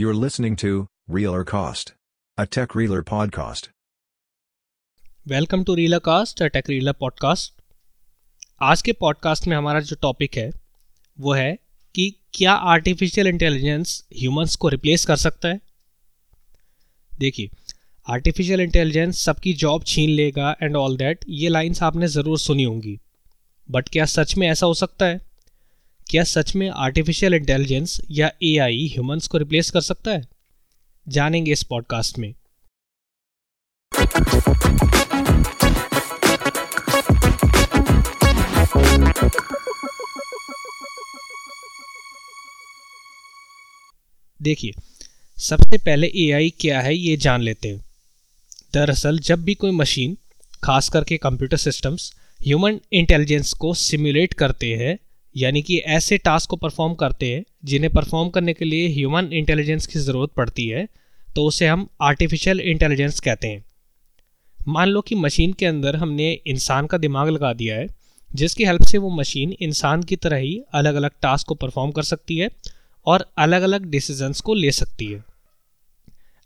You're listening to Real or Cost, a tech reeler podcast. Welcome to reeler cast tech reeler podcast आज के podcast में हमारा जो topic है वो है कि क्या आर्टिफिशियल इंटेलिजेंस ह्यूमंस को रिप्लेस कर सकता है? देखिए आर्टिफिशियल इंटेलिजेंस सबकी जॉब छीन लेगा एंड ऑल दैट ये लाइंस आपने ज़रूर सुनी होंगी। बट क्या सच में ऐसा हो सकता है? क्या सच में आर्टिफिशियल इंटेलिजेंस या एआई ह्यूमंस को रिप्लेस कर सकता है? जानेंगे इस पॉडकास्ट में। देखिए, सबसे पहले एआई क्या है ये जान लेते हैं। दरअसल, जब भी कोई मशीन खास करके कंप्यूटर सिस्टम्स ह्यूमन इंटेलिजेंस को सिमुलेट करते हैं यानी कि ऐसे टास्क को परफॉर्म करते हैं, जिन्हें परफॉर्म करने के लिए ह्यूमन इंटेलिजेंस की ज़रूरत पड़ती है तो उसे हम आर्टिफिशियल इंटेलिजेंस कहते हैं। मान लो कि मशीन के अंदर हमने इंसान का दिमाग लगा दिया है, जिसकी हेल्प से वो मशीन इंसान की तरह ही अलग अलग टास्क को परफॉर्म कर सकती है और अलग अलग डिसीजंस को ले सकती है।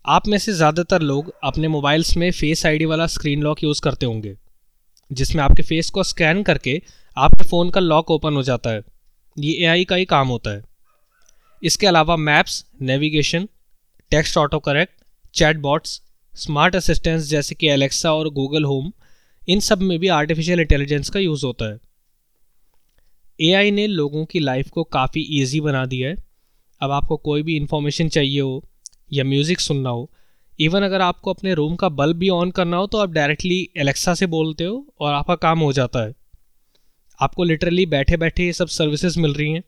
आप में से ज़्यादातर लोग अपने मोबाइल्स में फेस आईडी वाला स्क्रीन लॉक यूज़ करते होंगे, जिसमें आपके फेस को स्कैन करके आपके फ़ोन का लॉक ओपन हो जाता है। ये एआई का ही काम होता है। इसके अलावा maps, navigation, text auto correct chat bots smart assistants जैसे कि एलेक्सा और गूगल होम, इन सब में भी आर्टिफिशियल इंटेलिजेंस का यूज़ होता है। एआई ने लोगों की लाइफ को काफ़ी ईजी बना दिया है। अब आपको कोई भी इंफॉर्मेशन चाहिए हो या म्यूज़िक सुनना हो इवन अगर आपको अपने रूम का बल्ब भी ऑन करना हो तो आप डायरेक्टली एलेक्सा से बोलते हो और आपका काम हो जाता है। आपको लिटरली बैठे बैठे ये सब सर्विसेज़ मिल रही हैं।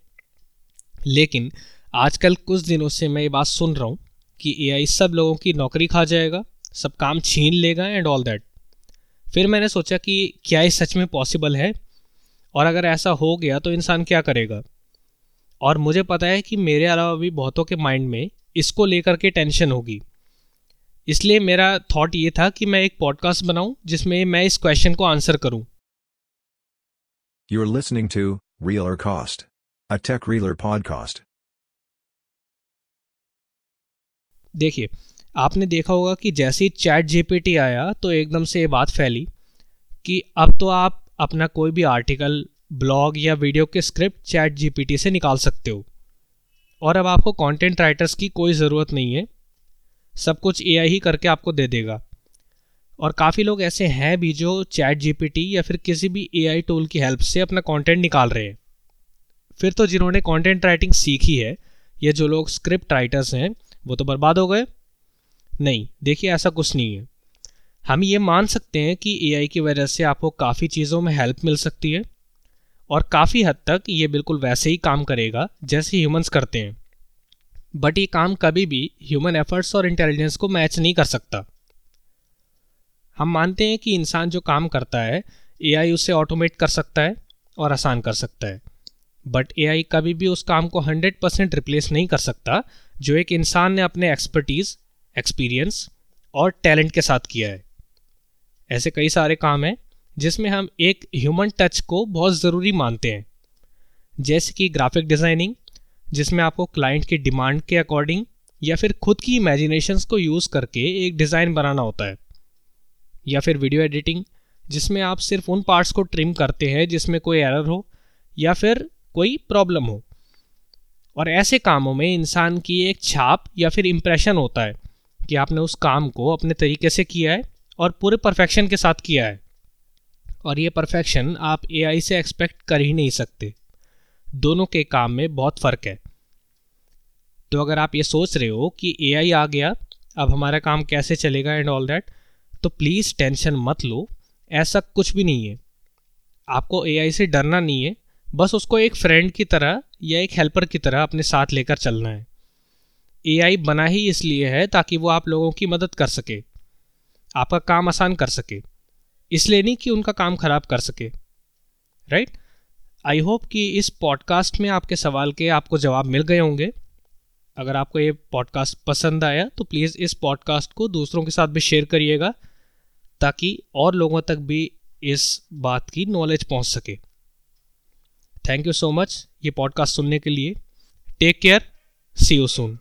लेकिन आजकल कुछ दिनों से मैं ये बात सुन रहा हूँ कि एआई सब लोगों की नौकरी खा जाएगा, सब काम छीन लेगा एंड ऑल दैट फिर मैंने सोचा कि क्या ये सच में पॉसिबल है? और अगर ऐसा हो गया तो इंसान क्या करेगा? और मुझे पता है कि मेरे अलावा भी बहुतों के माइंड में इसको लेकर के टेंशन होगी। इसलिए मेरा थॉट ये था कि मैं एक पॉडकास्ट बनाऊँ जिसमें मैं इस क्वेश्चन को आंसर करूँ। You're listening to Real or Cost, a tech reeler podcast. देखिए आपने देखा होगा कि जैसे ही चैट जीपीटी आया तो एकदम से ये बात फैली कि अब तो आप अपना कोई भी आर्टिकल ब्लॉग या वीडियो के स्क्रिप्ट चैट जीपीटी से निकाल सकते हो। और अब आपको कंटेंट राइटर्स की कोई ज़रूरत नहीं है। सब कुछ एआई ही करके आपको दे देगा। और काफ़ी लोग ऐसे हैं भी जो चैट जीपीटी या फिर किसी भी एआई टूल की हेल्प से अपना कंटेंट निकाल रहे हैं। फिर तो जिन्होंने कंटेंट राइटिंग सीखी है, या जो लोग स्क्रिप्ट राइटर्स हैं, वो तो बर्बाद हो गए। नहीं, देखिए ऐसा कुछ नहीं है। हम ये मान सकते हैं कि एआई की वजह से आपको काफ़ी चीज़ों में हेल्प मिल सकती है और काफ़ी हद तक ये बिल्कुल वैसे ही काम करेगा, जैसे ह्यूमंस करते हैं। बट ये काम कभी भी ह्यूमन एफर्ट्स और इंटेलिजेंस को मैच नहीं कर सकता। हम मानते हैं कि इंसान जो काम करता है एआई उसे ऑटोमेट कर सकता है और आसान कर सकता है। बट एआई कभी भी उस काम को 100 परसेंट रिप्लेस नहीं कर सकता, जो एक इंसान ने अपने एक्सपर्टीज़ एक्सपीरियंस और टैलेंट के साथ किया है। ऐसे कई सारे काम हैं, जिसमें हम एक ह्यूमन टच को बहुत ज़रूरी मानते हैं। जैसे कि ग्राफिक डिज़ाइनिंग जिसमें आपको क्लाइंट की डिमांड के अकॉर्डिंग या फिर खुद की इमेजिनेशंस को यूज़ करके एक डिज़ाइन बनाना होता है। या फिर वीडियो एडिटिंग जिसमें आप सिर्फ़ उन पार्ट्स को ट्रिम करते हैं जिसमें कोई एरर हो या फिर कोई प्रॉब्लम हो। और ऐसे कामों में इंसान की एक छाप या फिर इम्प्रेशन होता है कि आपने उस काम को अपने तरीके से किया है और पूरे परफेक्शन के साथ किया है। और ये परफेक्शन आप एआई से एक्सपेक्ट कर ही नहीं सकते। दोनों के काम में बहुत फ़र्क है। तो अगर आप ये सोच रहे हो कि एआई आ गया, अब हमारा काम कैसे चलेगा एंड ऑल दैट तो प्लीज़ टेंशन मत लो। ऐसा कुछ भी नहीं है। आपको एआई से डरना नहीं है। बस उसको एक फ्रेंड की तरह या एक हेल्पर की तरह अपने साथ लेकर चलना है। एआई बना ही इसलिए है ताकि वो आप लोगों की मदद कर सके। आपका काम आसान कर सके। इसलिए नहीं कि उनका काम खराब कर सके। राइट आई होप कि इस पॉडकास्ट में आपके सवाल के आपको जवाब मिल गए होंगे। अगर आपको ये पॉडकास्ट पसंद आया तो प्लीज़ इस पॉडकास्ट को दूसरों के साथ भी शेयर करिएगा। ताकि और लोगों तक भी इस बात की नॉलेज पहुँच सके। थैंक यू सो मच ये पॉडकास्ट सुनने के लिए। Take care see you soon